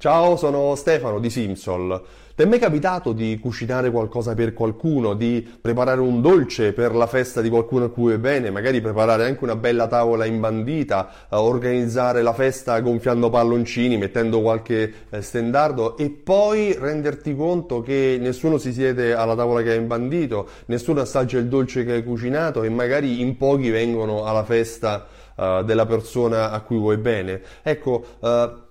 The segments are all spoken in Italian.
Ciao, sono Stefano di Simsol. Ti è mai capitato di cucinare qualcosa per qualcuno, di preparare un dolce per la festa di qualcuno a cui è bene, magari preparare anche una bella tavola imbandita, eh, organizzare la festa gonfiando palloncini, mettendo qualche eh, stendardo e poi renderti conto che nessuno si siede alla tavola che hai imbandito, nessuno assaggia il dolce che hai cucinato e magari in pochi vengono alla festa eh, della persona a cui vuoi bene. Ecco,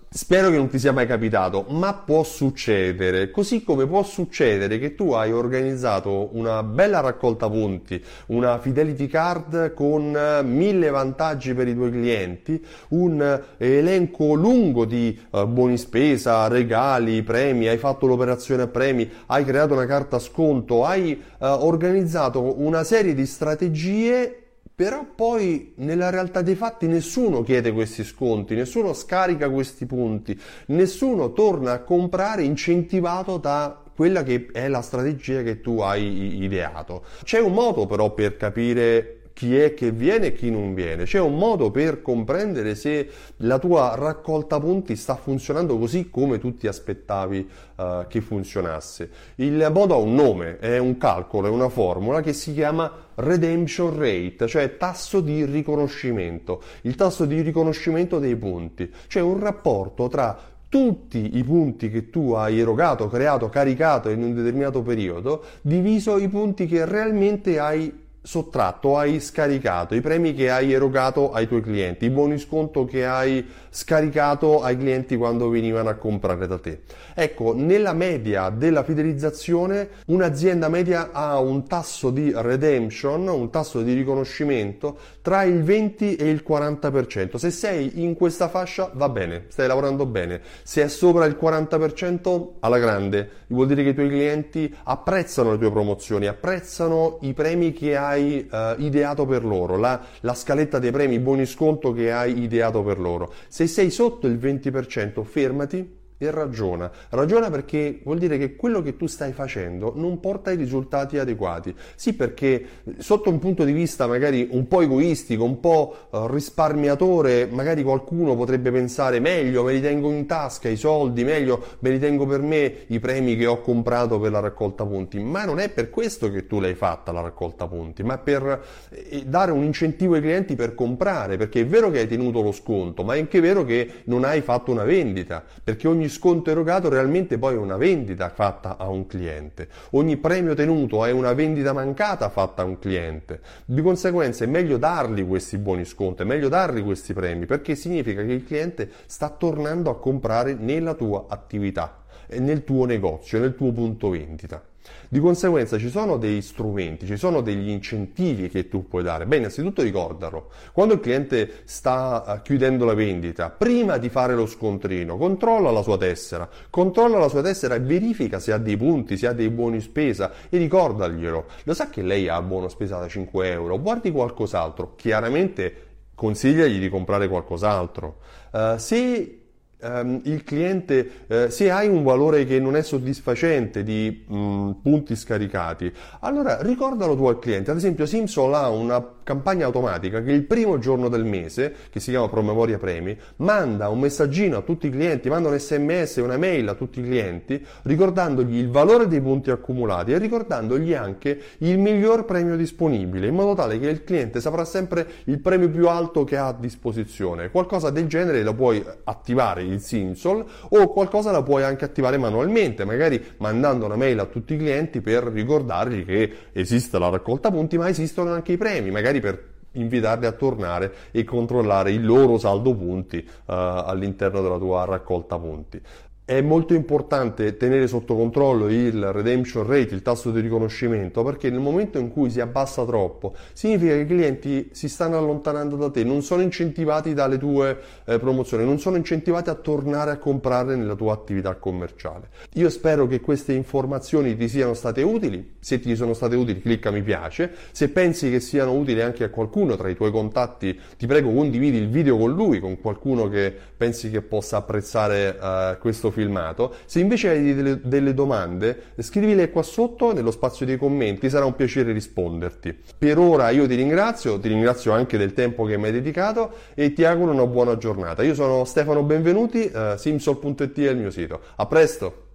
Spero che non ti sia mai capitato, ma può succedere, così come può succedere che tu hai organizzato una bella raccolta punti, una fidelity card con mille vantaggi per i tuoi clienti, un elenco lungo di uh, buoni spesa, regali, premi, hai fatto l'operazione a premi, hai creato una carta sconto, hai uh, organizzato una serie di strategie però poi nella realtà dei fatti nessuno chiede questi sconti, nessuno scarica questi punti, nessuno torna a comprare incentivato da quella che è la strategia che tu hai ideato. C'è un modo però per capire chi è che viene e chi non viene. C'è un modo per comprendere se la tua raccolta punti sta funzionando così come tu ti aspettavi uh, che funzionasse. Il modo ha un nome, è un calcolo, è una formula che si chiama redemption rate, cioè tasso di riconoscimento, il tasso di riconoscimento dei punti, cioè un rapporto tra tutti i punti che tu hai erogato, creato, caricato in un determinato periodo, diviso i punti che realmente hai sottratto, hai scaricato, i premi che hai erogato ai tuoi clienti, i buoni sconto che hai scaricato ai clienti quando venivano a comprare da te. Ecco, nella media della fidelizzazione, un'azienda media ha un tasso di redemption, un tasso di riconoscimento tra il 20 e il 40%. Se sei in questa fascia va bene, stai lavorando bene. Se è sopra il 40% alla grande, vuol dire che i tuoi clienti apprezzano le tue promozioni, apprezzano i premi che hai hai uh, ideato per loro, la, la, scaletta dei premi, buoni sconto che hai ideato per loro. Se sei sotto il 20%, fermati e ragiona. Ragiona perché vuol dire che quello che tu stai facendo non porta ai risultati adeguati. Sì, perché sotto un punto di vista magari un po' egoistico, un po' uh, risparmiatore, magari qualcuno potrebbe pensare meglio me li tengo in tasca i soldi, meglio me li tengo per me i premi che ho comprato per la raccolta punti. Ma non è per questo che tu l'hai fatta la raccolta punti, ma per eh, dare un incentivo ai clienti per comprare, perché è vero che hai tenuto lo sconto, ma è anche vero che non hai fatto una vendita, perché ogni ogni sconto erogato realmente poi è una vendita fatta a un cliente. Ogni premio tenuto è una vendita mancata fatta a un cliente. Di conseguenza è meglio dargli questi buoni sconti, è meglio dargli questi premi perché significa che il cliente sta tornando a comprare nella tua attività, nel tuo negozio, nel tuo punto vendita. Di conseguenza ci sono dei strumenti, ci sono degli incentivi che tu puoi dare. Beh, innanzitutto ricordalo, quando il cliente sta eh, chiudendo la vendita, prima di fare lo scontrino, controlla la sua tessera, controlla la sua tessera e verifica se ha dei punti, se ha dei buoni spesa e ricordaglielo. Lo sa che lei ha buona spesa da 5 euro, guardi qualcos'altro, chiaramente consigliagli di comprare qualcos'altro. Uh, se Um, il cliente, uh, se hai un valore che non è soddisfacente di um, punti scaricati, allora ricordalo tu al cliente. Ad esempio, Simsol ha una campagna automatica che il primo giorno del mese, che si chiama Promemoria Premi, manda un messaggino a tutti i clienti, manda un sms, una mail a tutti i clienti, ricordandogli il valore dei punti accumulati e ricordandogli anche il miglior premio disponibile, in modo tale che il cliente saprà sempre il premio più alto che ha a disposizione. Qualcosa del genere lo puoi attivare il Simsol o qualcosa la puoi anche attivare manualmente, magari mandando una mail a tutti i clienti per ricordargli che esiste la raccolta punti, ma esistono anche i premi, magari per invitarli a tornare e controllare il loro saldo punti uh, all'interno della tua raccolta punti. È molto importante tenere sotto controllo il redemption rate, il tasso di riconoscimento, perché nel momento in cui si abbassa troppo, significa che i clienti si stanno allontanando da te, non sono incentivati dalle tue eh, promozioni, non sono incentivati a tornare a comprare nella tua attività commerciale. Io spero che queste informazioni ti siano state utili, se ti sono state utili clicca mi piace, se pensi che siano utili anche a qualcuno tra i tuoi contatti, ti prego condividi il video con lui, con qualcuno che pensi che possa apprezzare eh, questo filmato. Se invece hai delle, delle domande, scrivile qua sotto nello spazio dei commenti, sarà un piacere risponderti. Per ora io ti ringrazio, ti ringrazio anche del tempo che mi hai dedicato e ti auguro una buona giornata. Io sono Stefano Benvenuti, uh, simsol.it è il mio sito. A presto!